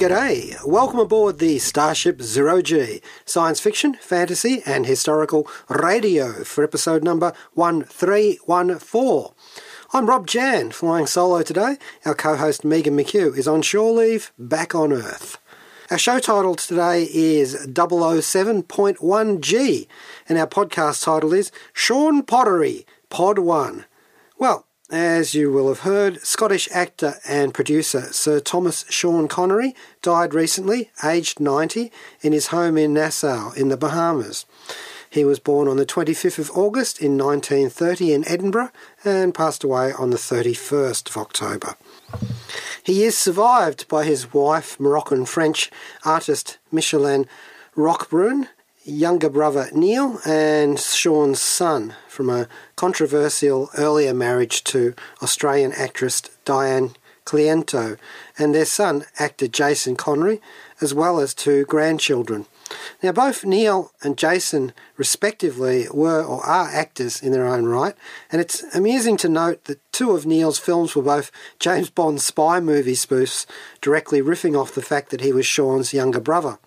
G'day, welcome aboard the Starship Zero G, science fiction, fantasy, and historical radio for episode number 1314. I'm Rob Jan, flying solo today. Our co host Megan McHugh is on shore leave, back on Earth. Our show title today is 007.1G, and our podcast title is Sean Pottery, Pod 1. Well, as you will have heard, Scottish actor and producer Sir Thomas Sean Connery died recently, aged 90, in his home in Nassau in the Bahamas. He was born on the 25th of August in 1930 in Edinburgh and passed away on the 31st of October. He is survived by his wife, Moroccan French artist Micheline Roquebrune, younger brother Neil, and Sean's son from a controversial earlier marriage to Australian actress Diane Cilento, and their son, actor Jason Connery, as well as two grandchildren. Now, both Neil and Jason, respectively, were or are actors in their own right, and it's amusing to note that two of Neil's films were both James Bond spy movie spoofs, directly riffing off the fact that he was Sean's younger brother.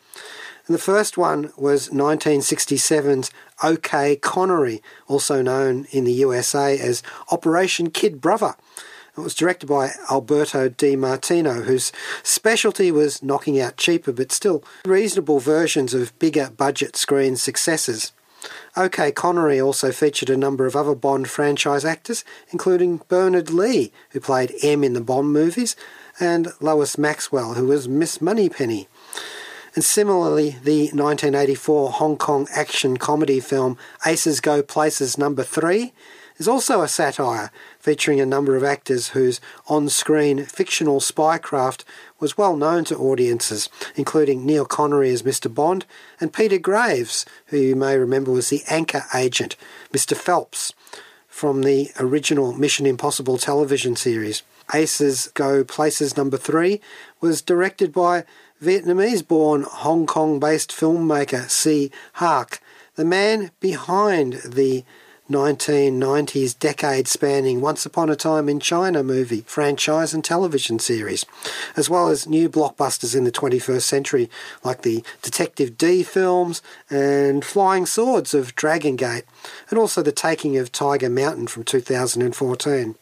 And the first one was 1967's OK Connery, also known in the USA as Operation Kid Brother. It was directed by Alberto De Martino, whose specialty was knocking out cheaper but still reasonable versions of bigger budget screen successes. OK Connery also featured a number of other Bond franchise actors, including Bernard Lee, who played M in the Bond movies, and Lois Maxwell, who was Miss Moneypenny. And similarly, the 1984 Hong Kong action comedy film Aces Go Places Number 3 is also a satire featuring a number of actors whose on screen fictional spycraft was well known to audiences, including Neil Connery as Mr. Bond and Peter Graves, who you may remember was the anchor agent, Mr. Phelps, from the original Mission Impossible television series. Aces Go Places Number 3 was directed by Vietnamese born Hong Kong based filmmaker Tsui Hark, the man behind the 1990s decade spanning Once Upon a Time in China movie, franchise, and television series, as well as new blockbusters in the 21st century like the Detective Dee films and Flying Swords of Dragon Gate, and also The Taking of Tiger Mountain from 2014.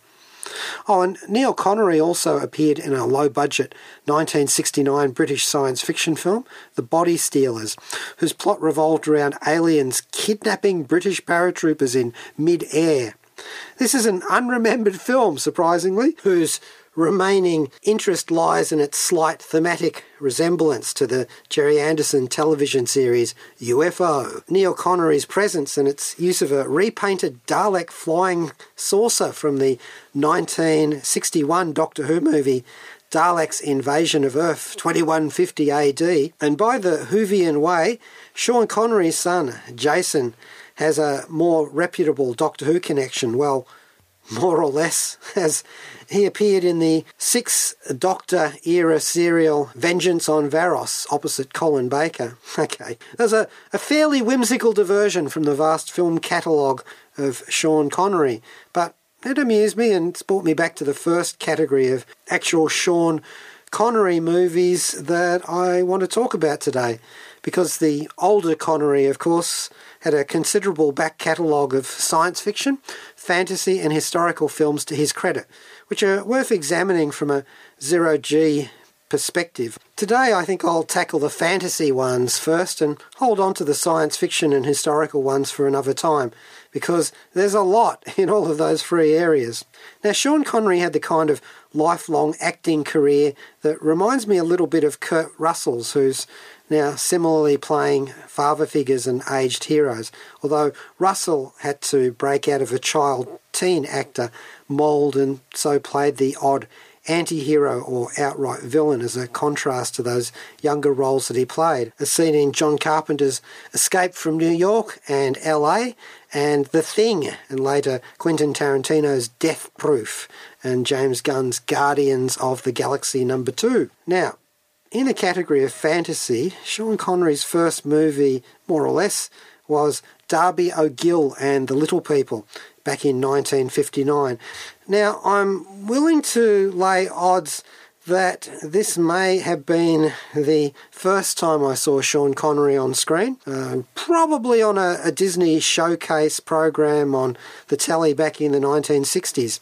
Oh, and Neil Connery also appeared in a low budget 1969 British science fiction film, The Body Stealers, whose plot revolved around aliens kidnapping British paratroopers in mid air. This is an unremembered film, surprisingly, whose remaining interest lies in its slight thematic resemblance to the Gerry Anderson television series UFO. Neil Connery's presence and its use of a repainted Dalek flying saucer from the 1961 Doctor Who movie Dalek's Invasion of Earth 2150 AD, and by the Whovian way, Sean Connery's son, Jason, has a more reputable Doctor Who connection. Well, more or less, as he appeared in the Six Doctor era serial Vengeance on Varos opposite Colin Baker. Okay, there's a, a fairly whimsical diversion from the vast film catalogue of Sean Connery, but it amused me and it's brought me back to the first category of actual Sean Connery movies that I want to talk about today. Because the older Connery, of course, had a considerable back catalogue of science fiction, fantasy, and historical films to his credit, which are worth examining from a zero G perspective. Today, I think I'll tackle the fantasy ones first and hold on to the science fiction and historical ones for another time because there's a lot in all of those three areas. Now, Sean Connery had the kind of lifelong acting career that reminds me a little bit of Kurt Russell's, who's now similarly playing father figures and aged heroes, although Russell had to break out of a child teen actor mould and so played the odd anti-hero or outright villain as a contrast to those younger roles that he played, as seen in John Carpenter's Escape from New York and LA, and The Thing, and later Quentin Tarantino's Death Proof, and James Gunn's Guardians of the Galaxy number 2. Now, in the category of fantasy, Sean Connery's first movie, more or less, was Darby O'Gill and the Little People back in 1959. Now, I'm willing to lay odds that this may have been the first time I saw Sean Connery on screen, uh, probably on a, a, Disney showcase program on the telly back in the 1960s.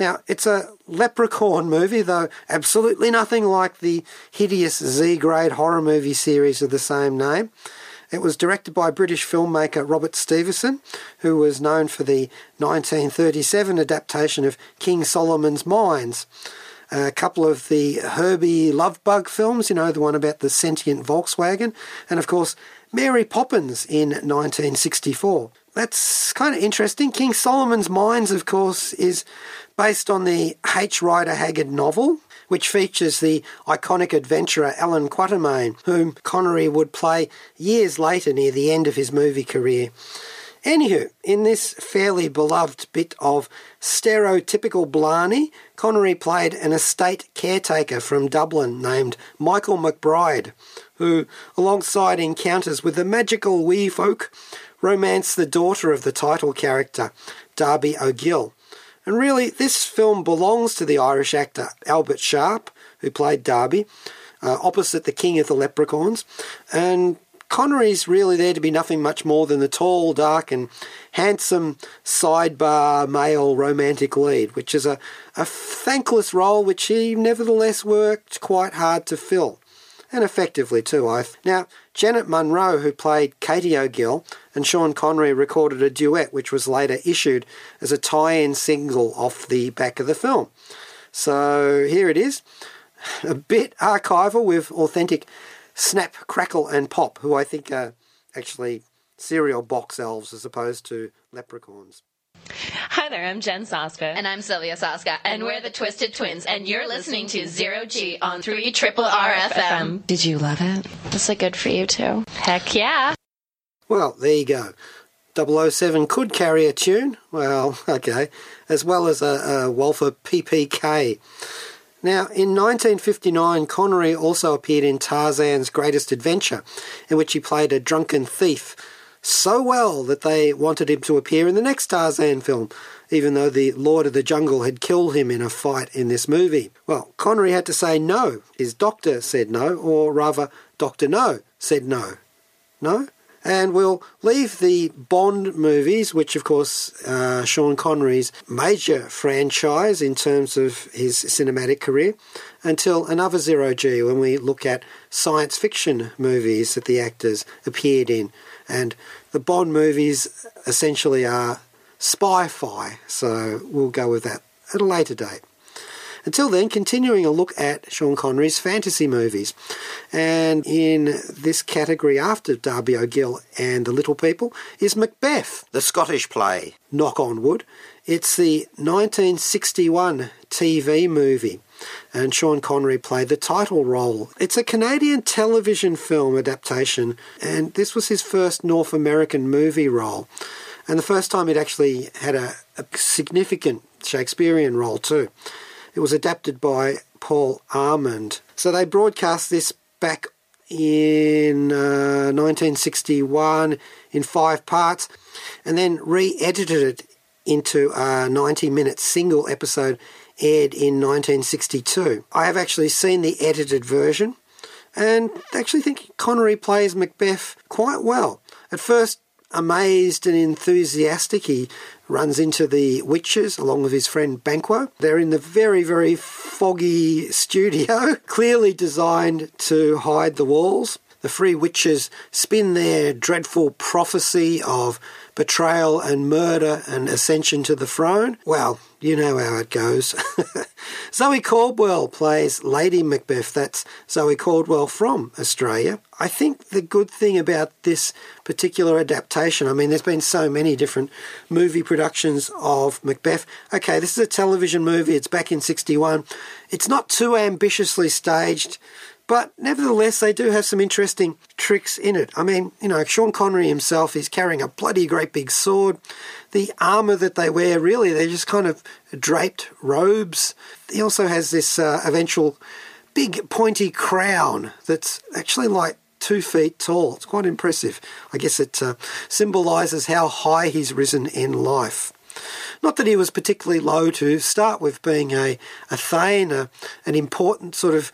Now, it's a leprechaun movie, though absolutely nothing like the hideous Z grade horror movie series of the same name. It was directed by British filmmaker Robert Stevenson, who was known for the 1937 adaptation of King Solomon's Mines. A couple of the Herbie Lovebug films, you know, the one about the sentient Volkswagen, and of course, Mary Poppins in 1964. That's kind of interesting. King Solomon's Mines, of course, is based on the H. Rider Haggard novel which features the iconic adventurer Allan Quatermain, whom Connery would play years later near the end of his movie career. Anywho, in this fairly beloved bit of stereotypical Blarney, Connery played an estate caretaker from Dublin named Michael McBride, who, alongside encounters with the magical wee folk, romanced the daughter of the title character, Darby O'Gill, and really, this film belongs to the Irish actor Albert Sharpe, who played Darby, uh, opposite the King of the Leprechauns. And Connery's really there to be nothing much more than the tall, dark, and handsome sidebar male romantic lead, which is a, a thankless role which he nevertheless worked quite hard to fill and effectively too. I now Janet Munro, who played Katie O'Gill, and Sean Connery recorded a duet, which was later issued as a tie-in single off the back of the film. So here it is, a bit archival with authentic snap, crackle, and pop, who I think are actually cereal box elves as opposed to leprechauns. Hi there, I'm Jen Soska. And I'm Sylvia Soska. And, and we're the Twisted Twins. And you're listening to Zero G on 3 Triple RFM. Did you love it? Was it good for you too? Heck yeah. Well, there you go. 007 could carry a tune. Well, okay. As well as a, a Walther PPK. Now, in 1959, Connery also appeared in Tarzan's Greatest Adventure, in which he played a drunken thief so well that they wanted him to appear in the next Tarzan film, even though the Lord of the Jungle had killed him in a fight in this movie. Well, Connery had to say no. His doctor said no, or rather, Dr. No said no. No? And we'll leave the Bond movies, which of course uh, Sean Connery's major franchise in terms of his cinematic career, until another Zero G when we look at science fiction movies that the actors appeared in. And the Bond movies essentially are spy fi, so we'll go with that at a later date. Until then, continuing a look at Sean Connery's fantasy movies. And in this category after Darby O'Gill and The Little People is Macbeth, the Scottish play, knock on wood. It's the 1961 TV movie and Sean Connery played the title role. It's a Canadian television film adaptation, and this was his first North American movie role, and the first time he'd actually had a, a significant Shakespearean role too. It was adapted by Paul Almond. So they broadcast this back in uh, 1961 in five parts and then re edited it into a 90 minute single episode aired in 1962. I have actually seen the edited version and actually think Connery plays Macbeth quite well. At first, amazed and enthusiastic, he runs into the witches along with his friend Banquo. They're in the very, very foggy studio, clearly designed to hide the walls. The three Witches spin their dreadful prophecy of betrayal and murder and ascension to the throne. Well, you know how it goes. Zoe Caldwell plays Lady Macbeth. That's Zoe Caldwell from Australia. I think the good thing about this particular adaptation, I mean, there's been so many different movie productions of Macbeth. Okay, this is a television movie, it's back in 61. It's not too ambitiously staged. But nevertheless, they do have some interesting tricks in it. I mean, you know, Sean Connery himself is carrying a bloody great big sword. The armour that they wear, really, they're just kind of draped robes. He also has this uh, eventual big pointy crown that's actually like two feet tall. It's quite impressive. I guess it uh, symbolises how high he's risen in life. Not that he was particularly low to start with, being a, a Thane, a, an important sort of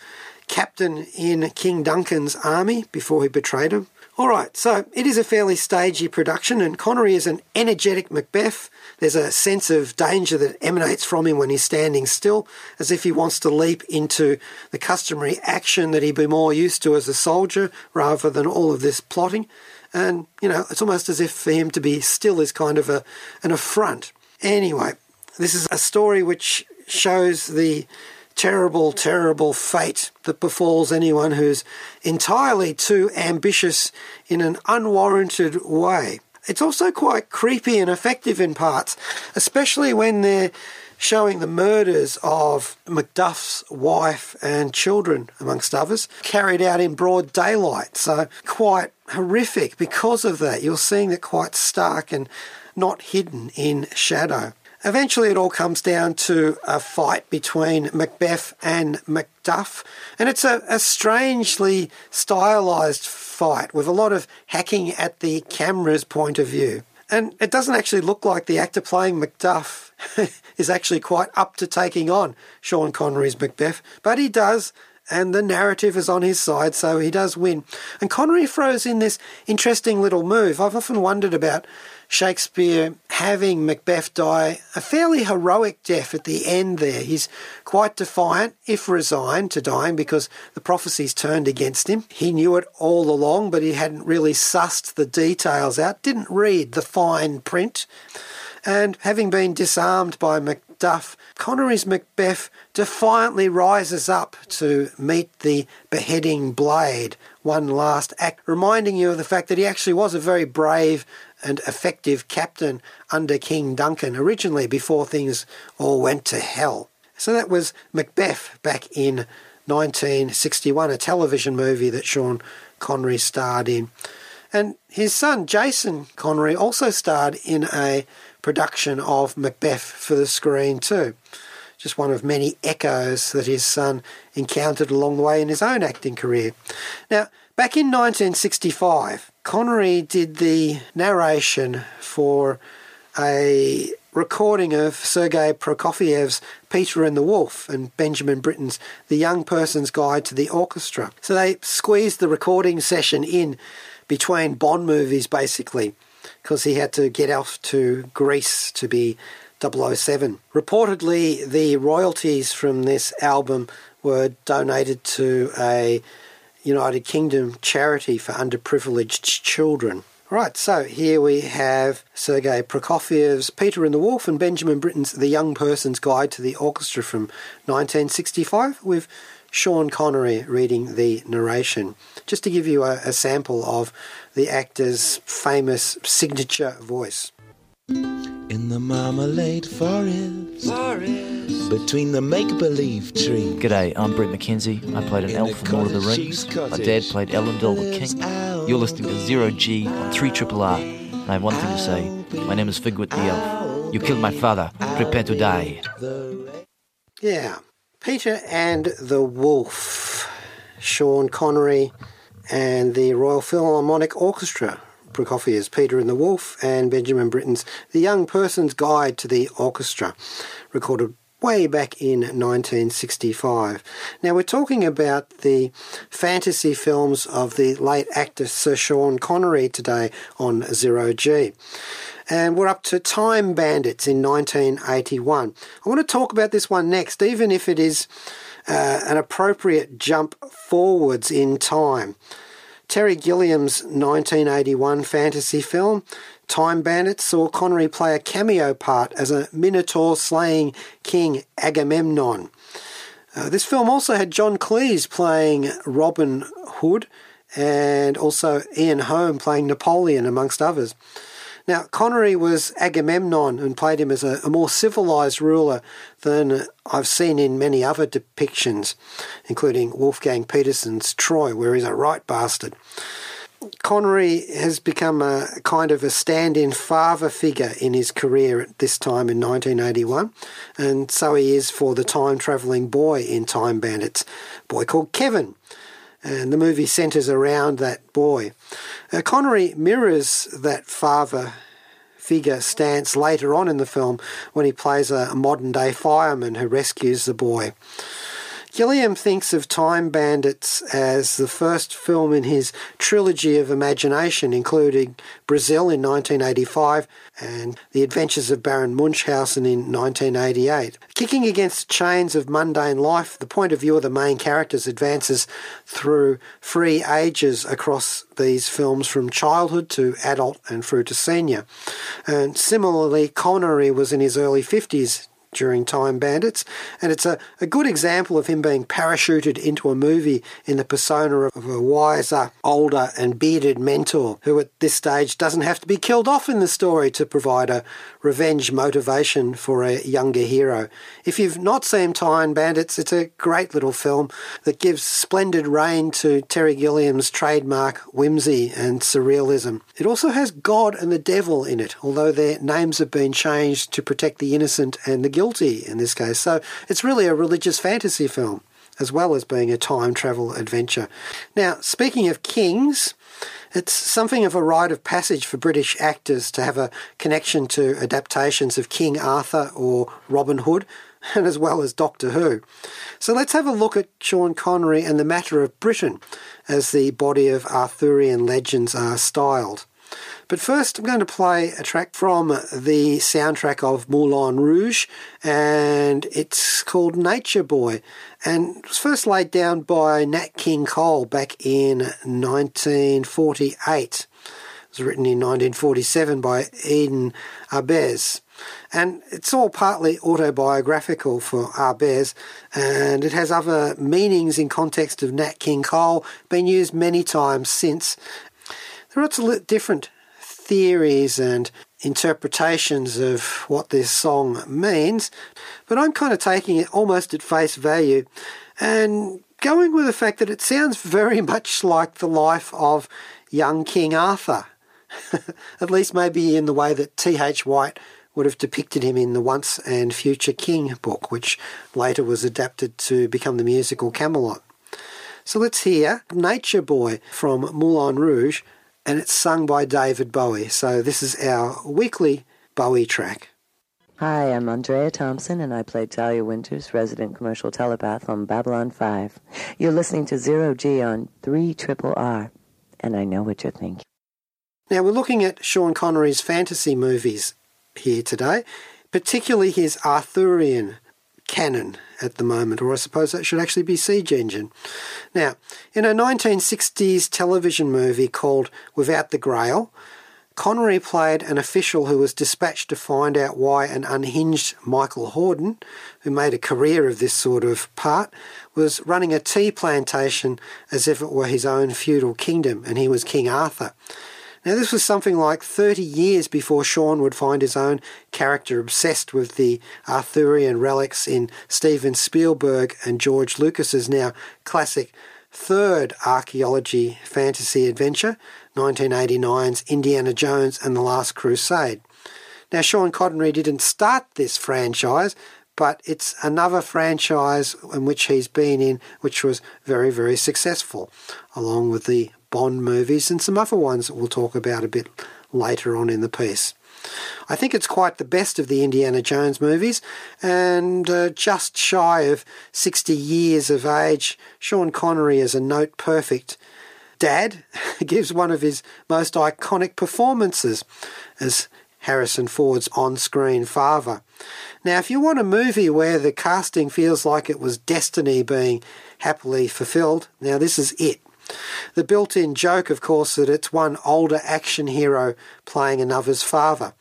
captain in King Duncan's army before he betrayed him. All right, so it is a fairly stagey production, and Connery is an energetic Macbeth. There's a sense of danger that emanates from him when he's standing still, as if he wants to leap into the customary action that he'd be more used to as a soldier rather than all of this plotting. And, you know, it's almost as if for him to be still is kind of a, an affront. Anyway, this is a story which shows the terrible, terrible fate that befalls anyone who's entirely too ambitious in an unwarranted way. It's also quite creepy and effective in parts, especially when they're showing the murders of Macduff's wife and children, amongst others, carried out in broad daylight. So, quite horrific because of that. You're seeing that quite stark and not hidden in shadow. Eventually, it all comes down to a fight between Macbeth and Macduff, and it's a, a strangely stylized fight with a lot of hacking at the camera's point of view. And it doesn't actually look like the actor playing Macduff is actually quite up to taking on Sean Connery's Macbeth, but he does, and the narrative is on his side, so he does win. And Connery throws in this interesting little move. I've often wondered about Shakespeare having Macbeth die a fairly heroic death at the end there. He's quite defiant, if resigned to dying, because the prophecies turned against him. He knew it all along, but he hadn't really sussed the details out, didn't read the fine print. And having been disarmed by Macduff, Connery's Macbeth defiantly rises up to meet the beheading blade one last act, reminding you of the fact that he actually was a very brave and effective captain under King Duncan originally before things all went to hell. So that was Macbeth back in 1961, a television movie that Sean Connery starred in. And his son Jason Connery also starred in a production of Macbeth for the screen too. Just one of many echoes that his son encountered along the way in his own acting career. Now, back in 1965, Connery did the narration for a recording of Sergei Prokofiev's Peter and the Wolf and Benjamin Britten's The Young Person's Guide to the Orchestra. So they squeezed the recording session in between Bond movies basically because he had to get off to Greece to be 007. Reportedly, the royalties from this album were donated to a United Kingdom charity for underprivileged children. Right, so here we have Sergei Prokofiev's Peter and the Wolf and Benjamin Britten's The Young Person's Guide to the Orchestra from 1965 with Sean Connery reading the narration. Just to give you a, a sample of the actor's famous signature voice. In the marmalade forest, forest. between the make-believe trees. G'day, I'm Bret McKenzie. I played an In elf the in Lord of the cottage Rings. My dad played Elendil the King. You're listening to Zero G on 3 Triple R. And I have one thing to say. My name is Figwit the Elf. You killed my father. Prepare to die. Yeah, Peter and the Wolf, Sean Connery, and the Royal Philharmonic Orchestra. Prokofiev's Peter and the Wolf and Benjamin Britten's The Young Person's Guide to the Orchestra, recorded way back in 1965. Now we're talking about the fantasy films of the late actor Sir Sean Connery today on Zero G. And we're up to Time Bandits in 1981. I want to talk about this one next, even if it is uh, an appropriate jump forwards in time. Terry Gilliam's 1981 fantasy film Time Bandits saw Connery play a cameo part as a Minotaur slaying King Agamemnon. Uh, this film also had John Cleese playing Robin Hood and also Ian Holm playing Napoleon, amongst others. Now, Connery was Agamemnon and played him as a, a more civilised ruler than I've seen in many other depictions, including Wolfgang Petersen's Troy, where he's a right bastard. Connery has become a kind of a stand in father figure in his career at this time in 1981, and so he is for the time travelling boy in Time Bandits, boy called Kevin. And the movie centres around that boy. Uh, Connery mirrors that father figure stance later on in the film when he plays a modern day fireman who rescues the boy. Gilliam thinks of Time Bandits as the first film in his trilogy of imagination, including Brazil in 1985 and The Adventures of Baron Munchausen in 1988. Kicking against the chains of mundane life, the point of view of the main characters advances through three ages across these films from childhood to adult and through to senior. And similarly, Connery was in his early 50s during Time Bandits, and it's a, a good example of him being parachuted into a movie in the persona of a wiser, older, and bearded mentor who at this stage doesn't have to be killed off in the story to provide a revenge motivation for a younger hero. If you've not seen Time Bandits, it's a great little film that gives splendid rein to Terry Gilliam's trademark whimsy and surrealism. It also has God and the devil in it, although their names have been changed to protect the innocent and the guilty guilty in this case. So it's really a religious fantasy film as well as being a time travel adventure. Now, speaking of kings, it's something of a rite of passage for British actors to have a connection to adaptations of King Arthur or Robin Hood, and as well as Doctor Who. So let's have a look at Sean Connery and the matter of Britain, as the body of Arthurian legends are styled. But first, I'm going to play a track from the soundtrack of Moulin Rouge, and it's called Nature Boy. And it was first laid down by Nat King Cole back in 1948. It was written in 1947 by Eden Ahbez. And it's all partly autobiographical for Ahbez, and it has other meanings in context of Nat King Cole, been used many times since. There are lots of different theories and interpretations of what this song means, but I'm kind of taking it almost at face value and going with the fact that it sounds very much like the life of young King Arthur, at least maybe in the way that T.H. White would have depicted him in the Once and Future King book, which later was adapted to become the musical Camelot. So let's hear Nature Boy from Moulin Rouge and it's sung by David Bowie. So this is our weekly Bowie track. Hi, I'm Andrea Thompson, and I play Talia Winters, resident commercial telepath on Babylon 5. You're listening to Zero G on 3 Triple R, and I know what you're thinking. Now, we're looking at Sean Connery's fantasy movies here today, particularly his Arthurian canon at the moment, or I suppose that should actually be Siege Engine. Now, in a 1960s television movie called Without the Grail, Connery played an official who was dispatched to find out why an unhinged Michael Hordern, who made a career of this sort of part, was running a tea plantation as if it were his own feudal kingdom and he was King Arthur. Now, this was something like 30 years before Sean would find his own character obsessed with the Arthurian relics in Steven Spielberg and George Lucas's now classic third archaeology fantasy adventure, 1989's Indiana Jones and the Last Crusade. Now, Sean Connery didn't start this franchise, but it's another franchise in which he's been in, which was very, very successful, along with the Bond movies and some other ones that we'll talk about a bit later on in the piece. I think it's quite the best of the Indiana Jones movies, and uh, just shy of 60 years of age, Sean Connery is a note perfect dad gives one of his most iconic performances as Harrison Ford's on screen father. Now, if you want a movie where the casting feels like it was destiny being happily fulfilled, now this is it. The built in joke, of course, that it's one older action hero playing another's father.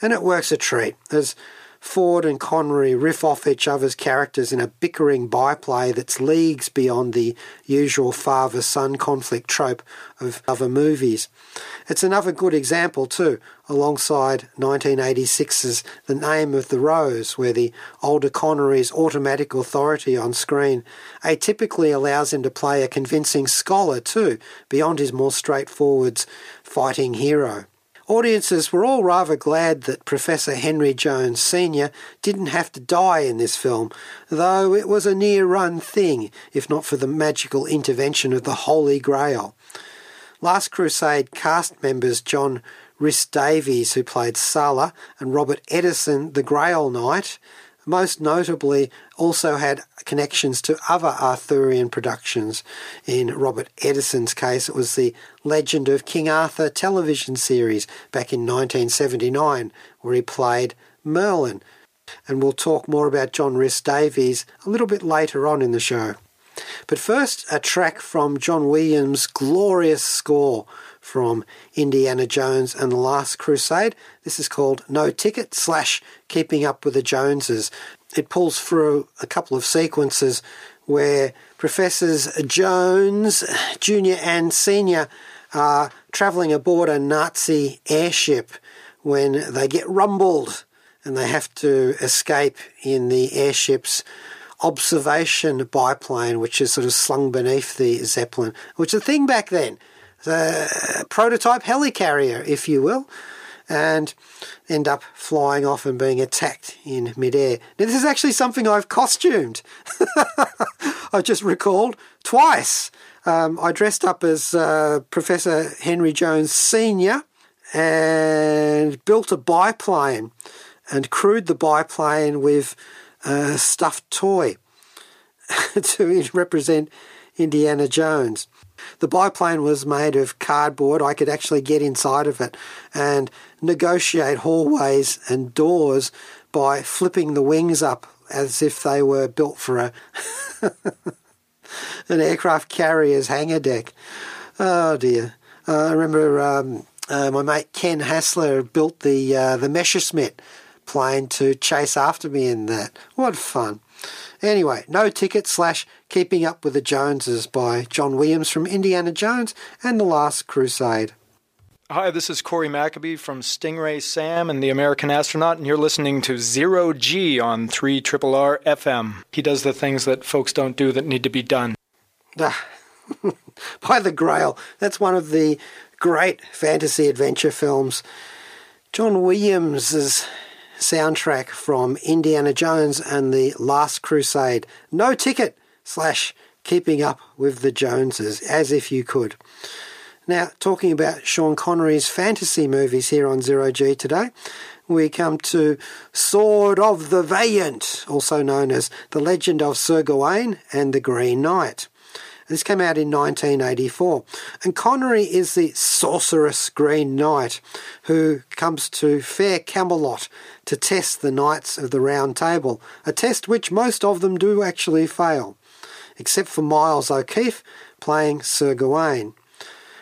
And it works a treat, as Ford and Connery riff off each other's characters in a bickering byplay that's leagues beyond the usual father son conflict trope of other movies. It's another good example, too, alongside 1986's The Name of the Rose, where the older Connery's automatic authority on screen atypically allows him to play a convincing scholar, too, beyond his more straightforward fighting hero. Audiences were all rather glad that Professor Henry Jones Sr. didn't have to die in this film, though it was a near run thing, if not for the magical intervention of the Holy Grail. Last Crusade cast members John Rhys Davies, who played Sallah, and Robert Eddison, the Grail Knight, most notably also had connections to other Arthurian productions. In Robert Eddison's case, it was the Legend of King Arthur television series back in 1979, where he played Merlin. And we'll talk more about John Rhys Davies a little bit later on in the show. But first, a track from John Williams' glorious score from Indiana Jones and the Last Crusade. This is called No Ticket slash Keeping Up with the Joneses. It pulls through a couple of sequences where Professors Jones, Junior and Senior, are travelling aboard a Nazi airship when they get rumbled and they have to escape in the airship's observation biplane, which is sort of slung beneath the Zeppelin, which is a thing back then. The prototype helicarrier, if you will, and end up flying off and being attacked in midair. Now, this is actually something I've costumed. I just recalled twice. Um, I dressed up as uh, Professor Henry Jones Sr. and built a biplane and crewed the biplane with a stuffed toy to represent Indiana Jones. The biplane was made of cardboard. I could actually get inside of it and negotiate hallways and doors by flipping the wings up as if they were built for a an aircraft carrier's hangar deck. Oh dear! Uh, I remember um, uh, my mate Ken Hassler built the uh, the Messerschmitt plane to chase after me in that. What fun! Anyway, no ticket slash Keeping Up with the Joneses by John Williams from Indiana Jones and The Last Crusade. Hi, this is Cory McAbee from Stingray Sam and the American Astronaut, and you're listening to Zero G on 3 Triple R FM. He does the things that folks don't do that need to be done. Ah, by the Grail. That's one of the great fantasy adventure films. John Williams's soundtrack from Indiana Jones and the Last Crusade. No ticket slash keeping up with the Joneses, as if you could. Now, talking about Sean Connery's fantasy movies here on Zero G today, we come to Sword of the Valiant, also known as The Legend of Sir Gawain and the Green Knight. This came out in 1984. And Connery is the sorcerous Green Knight who comes to fair Camelot to test the Knights of the Round Table, a test which most of them do actually fail, except for Miles O'Keeffe playing Sir Gawain.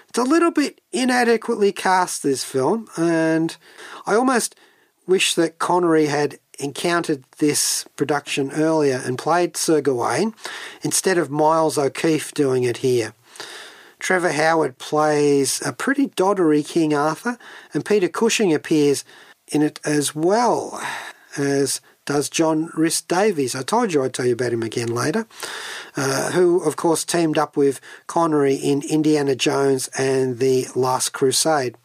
It's a little bit inadequately cast, this film, and I almost wish that Connery had encountered this production earlier and played Sir Gawain instead of Miles O'Keeffe doing it here. Trevor Howard plays a pretty doddery King Arthur, and Peter Cushing appears in it as well as does John Rhys Davies. I told you I'd tell you about him again later, uh, who, of course, teamed up with Connery in Indiana Jones and The Last Crusade.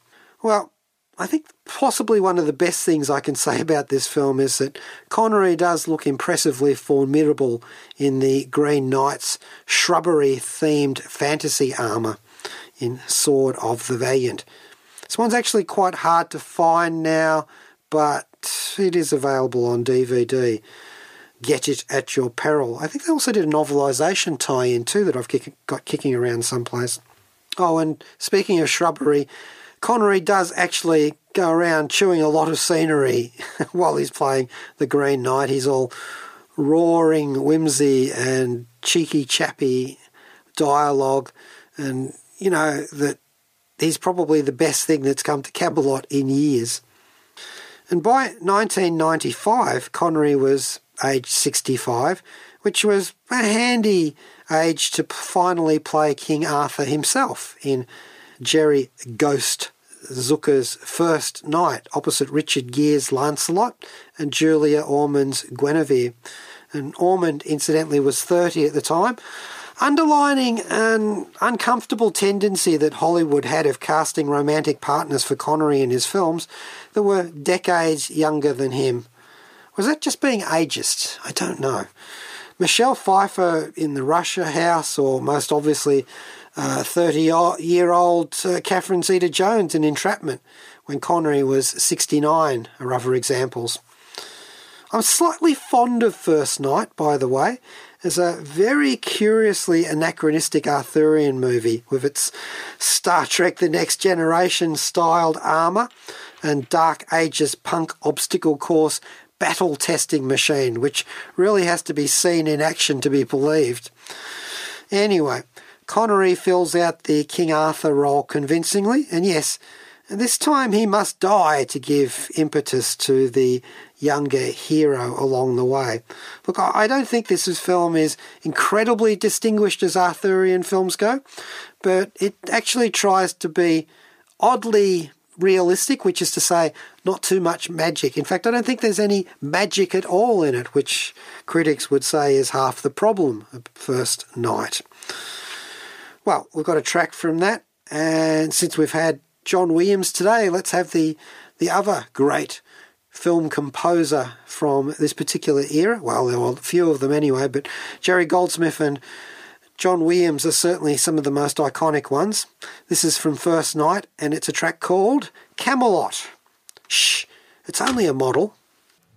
Well, I think possibly one of the best things I can say about this film is that Connery does look impressively formidable in the Green Knight's shrubbery themed fantasy armour in Sword of the Valiant. This one's actually quite hard to find now, but it is available on DVD. Get it at your peril. I think they also did a novelisation tie in too that I've kick- got kicking around someplace. Oh, and speaking of shrubbery, Connery does actually go around chewing a lot of scenery while he's playing the Green Knight. He's all roaring whimsy and cheeky chappy dialogue, and you know that he's probably the best thing that's come to Camelot in years. And by 1995, Connery was age 65, which was a handy age to finally play King Arthur himself in Jerry Ghost Zucker's First Knight opposite Richard Gere's Lancelot and Julia Ormond's Guinevere. And Ormond, incidentally, was 30 at the time, underlining an uncomfortable tendency that Hollywood had of casting romantic partners for Connery in his films that were decades younger than him. Was that just being ageist? I don't know. Michelle Pfeiffer in The Russia House, or most obviously 30 uh, year old uh, Catherine Zeta Jones in Entrapment when Connery was 69 are other examples. I'm slightly fond of First Knight, by the way, as a very curiously anachronistic Arthurian movie with its Star Trek The Next Generation styled armour and Dark Ages punk obstacle course battle testing machine, which really has to be seen in action to be believed. Anyway, Connery fills out the King Arthur role convincingly, and yes, this time he must die to give impetus to the younger hero along the way. Look, I don't think this film is incredibly distinguished as Arthurian films go, but it actually tries to be oddly realistic, which is to say, not too much magic. In fact, I don't think there's any magic at all in it, which critics would say is half the problem of First Knight. Well, we've got a track from that, and since we've had John Williams today, let's have the the other great film composer from this particular era. Well, there were a few of them anyway, but Jerry Goldsmith and John Williams are certainly some of the most iconic ones. This is from First Knight, and it's a track called Camelot. Shh, it's only a model.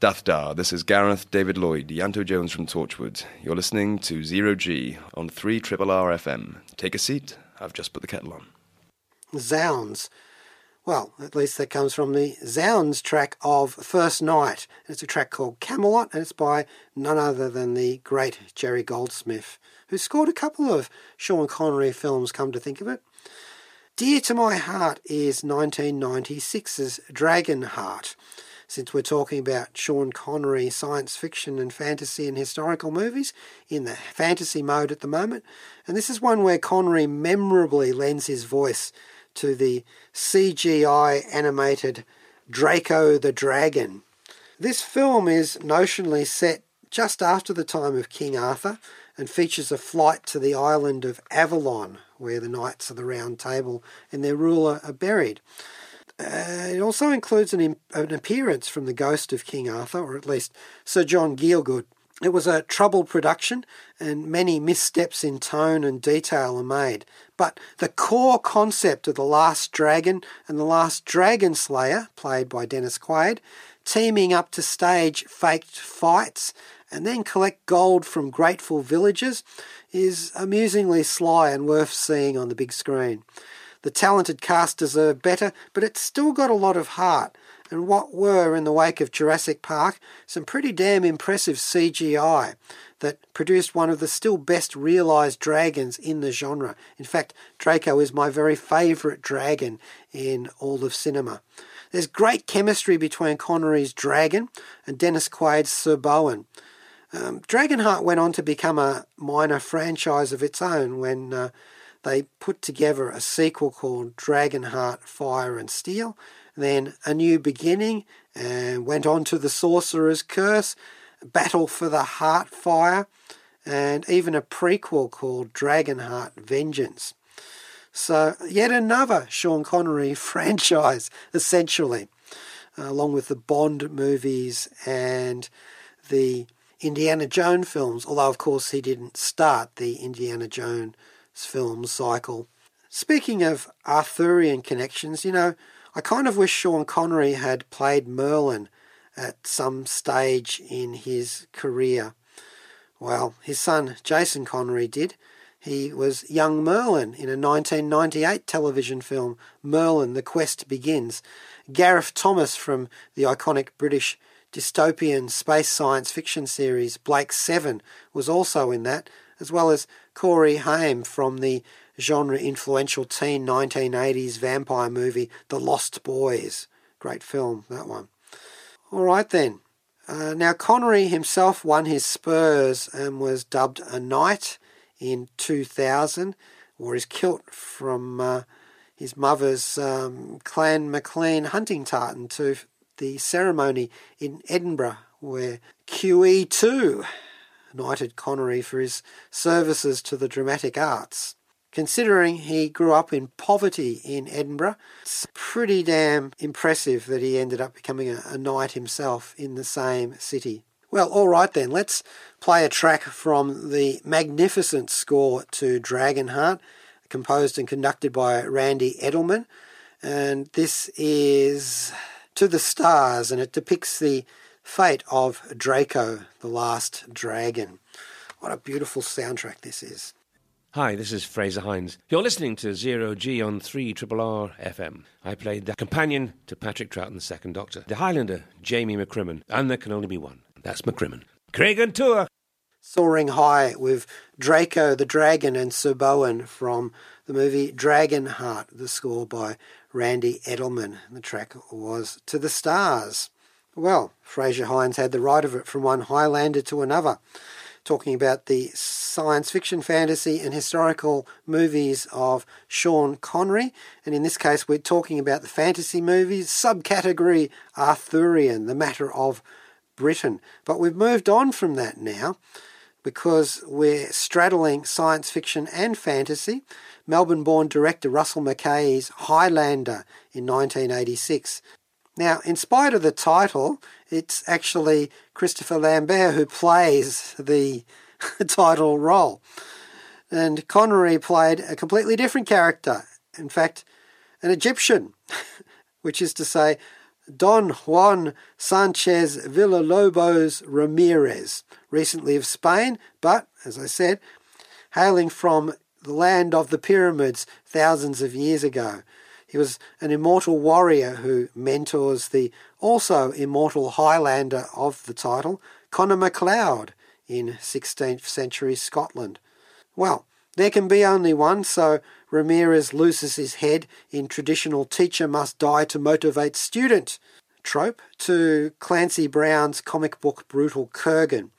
Dathda, this is Gareth David Lloyd, Ianto Jones from Torchwood. You're listening to Zero G on 3 Triple R FM. Take a seat, I've just put the kettle on. Zounds. Well, at least that comes from the Zounds track of First Knight. It's a track called Camelot, and it's by none other than the great Jerry Goldsmith, who scored a couple of Sean Connery films, come to think of it. Dear to my heart is 1996's Dragonheart since we're talking about Sean Connery science fiction and fantasy and historical movies in the fantasy mode at the moment. And this is one where Connery memorably lends his voice to the CGI animated Draco the Dragon. This film is notionally set just after the time of King Arthur and features a flight to the island of Avalon, where the Knights of the Round Table and their ruler are buried. Uh, it also includes an, an appearance from the ghost of King Arthur, or at least Sir John Gielgud. It was a troubled production, and many missteps in tone and detail are made. But the core concept of The Last Dragon and The Last Dragon Slayer, played by Dennis Quaid, teaming up to stage faked fights and then collect gold from grateful villagers, is amusingly sly and worth seeing on the big screen. The talented cast deserve better, but it's still got a lot of heart. And what were, in the wake of Jurassic Park, some pretty damn impressive CGI that produced one of the still best realised dragons in the genre. In fact, Draco is my very favourite dragon in all of cinema. There's great chemistry between Connery's dragon and Dennis Quaid's Sir Bowen. Um, Dragonheart went on to become a minor franchise of its own when uh, they put together a sequel called Dragonheart Fire and Steel, then A New Beginning, and went on to The Sorcerer's Curse, Battle for the Heartfire, and even a prequel called Dragonheart Vengeance. So, yet another Sean Connery franchise, essentially, along with the Bond movies and the Indiana Jones films, although, of course, he didn't start the Indiana Jones film cycle. Speaking of Arthurian connections, you know, I kind of wish Sean Connery had played Merlin at some stage in his career. Well, his son Jason Connery did. He was young Merlin in a 1998 television film, Merlin The Quest Begins. Gareth Thomas from the iconic British dystopian space science fiction series Blake Seven was also in that, as well as Corey Haim from the genre influential teen 1980s vampire movie The Lost Boys. Great film, that one. All right then. Uh, now, Connery himself won his spurs and was dubbed a knight in 2000, wore his kilt from uh, his mother's um, Clan Maclean hunting tartan to the ceremony in Edinburgh, where QE2 knighted Connery for his services to the dramatic arts. Considering he grew up in poverty in Edinburgh, it's pretty damn impressive that he ended up becoming a, a knight himself in the same city. Well, all right then, let's play a track from the magnificent score to Dragonheart, composed and conducted by Randy Edelman. And this is To the Stars, and it depicts the fate of Draco, the last dragon. What a beautiful soundtrack this is. Hi, this is Frazer Hines. You're listening to Zero G on 3 R FM. I played the companion to Patrick Troughton's Second Doctor, the Highlander, Jamie McCrimmon, and there can only be one. That's McCrimmon. Creag an tuire! Soaring High with Draco the Dragon and Sir Bowen from the movie Dragonheart, the score by Randy Edelman. The track was To the Stars. Well, Frazer Hines had the right of it from one Highlander to another talking about the science fiction, fantasy, and historical movies of Sean Connery. And in this case, we're talking about the fantasy movies, subcategory Arthurian, the matter of Britain. But we've moved on from that now because we're straddling science fiction and fantasy. Melbourne born director Russell Mulcahy's Highlander in 1986 now, in spite of the title, it's actually Christopher Lambert who plays the title role. And Connery played a completely different character, in fact, an Egyptian, which is to say, Don Juan Sanchez Villalobos Ramirez, recently of Spain, but, as I said, hailing from the land of the pyramids thousands of years ago. He was an immortal warrior who mentors the also immortal Highlander of the title, Connor MacLeod, in 16th century Scotland. Well, there can be only one, so Ramirez loses his head in traditional teacher must die to motivate student trope to Clancy Brown's comic book Brutal Kurgan.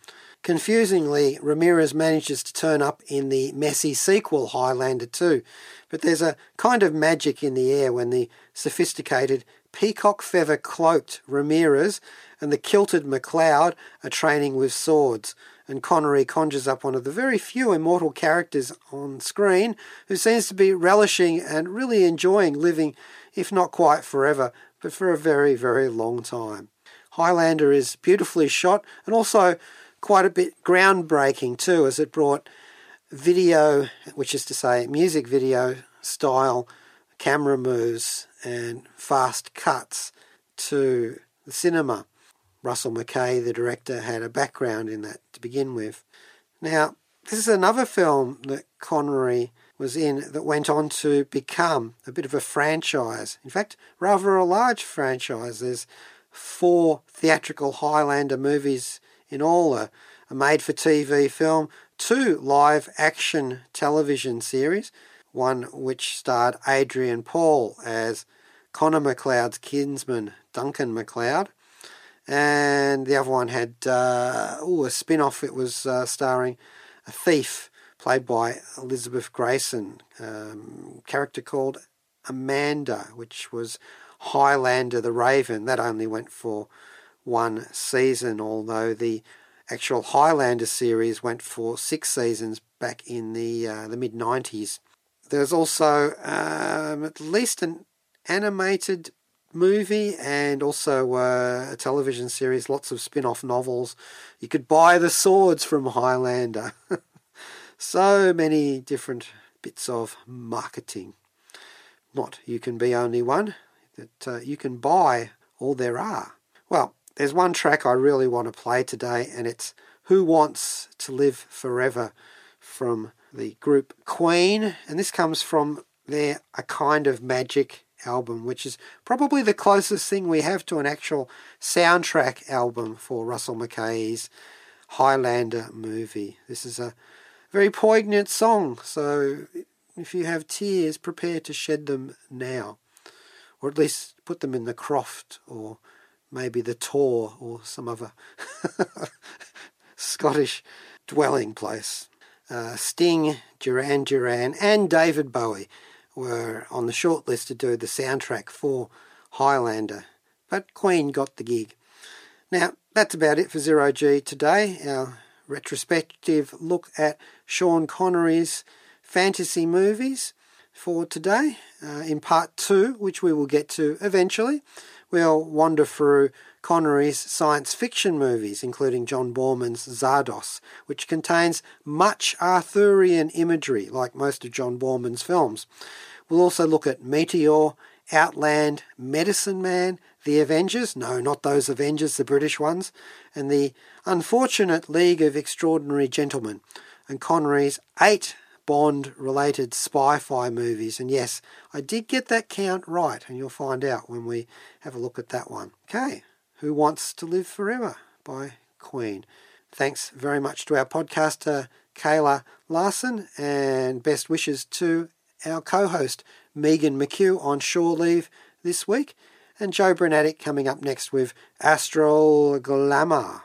Confusingly, Ramirez manages to turn up in the messy sequel Highlander 2, but there's a kind of magic in the air when the sophisticated peacock feather cloaked Ramirez and the kilted MacLeod are training with swords, and Connery conjures up one of the very few immortal characters on screen who seems to be relishing and really enjoying living, if not quite forever, but for a very, very long time. Highlander is beautifully shot and also quite a bit groundbreaking too, as it brought video, which is to say music video style camera moves and fast cuts to the cinema. Russell Mulcahy, the director, had a background in that to begin with. Now, this is another film that Connery was in that went on to become a bit of a franchise. In fact, rather a large franchise. There's four theatrical Highlander movies in all, a, a made for TV film, two live action television series, one which starred Adrian Paul as Connor MacLeod's kinsman, Duncan MacLeod, and the other one had uh, ooh, a spin off. It was uh, starring a thief played by Elizabeth Gracen, um, character called Amanda, which was Highlander the Raven. That only went for one season, although the actual Highlander series went for six seasons back in the uh, the mid '90s. There's also um, at least an animated movie and also uh, a television series, lots of spin off novels. You could buy the swords from Highlander. so many different bits of marketing. Not You Can Be Only One. that uh, you can buy all there are. Well, there's one track I really want to play today, and it's Who Wants to Live Forever from the group Queen, and this comes from their A Kind of Magic album, which is probably the closest thing we have to an actual soundtrack album for Russell Mulcahy's Highlander movie. This is a very poignant song, so if you have tears, prepare to shed them now, or at least put them in the croft, or maybe the tor, or some other Scottish dwelling place. Uh, Sting, Duran Duran, and David Bowie were on the short list to do the soundtrack for Highlander, but Queen got the gig. Now, that's about it for Zero G today. Our retrospective look at Sean Connery's fantasy movies for today. Uh, in part two, which we will get to eventually, we'll wander through Connery's science fiction movies, including John Boorman's Zardoz, which contains much Arthurian imagery, like most of John Boorman's films. We'll also look at Meteor, Outland, Medicine Man, The Avengers, no, not those Avengers, the British ones, and The Unfortunate League of Extraordinary Gentlemen, and Connery's eight Bond related spy fi movies. And yes, I did get that count right, and you'll find out when we have a look at that one. Okay, Who Wants to Live Forever by Queen. Thanks very much to our podcaster, Kayla Larson, and best wishes to our co host, Megan McHugh, on shore leave this week, and Joe Brunatic coming up next with Astral Glamour.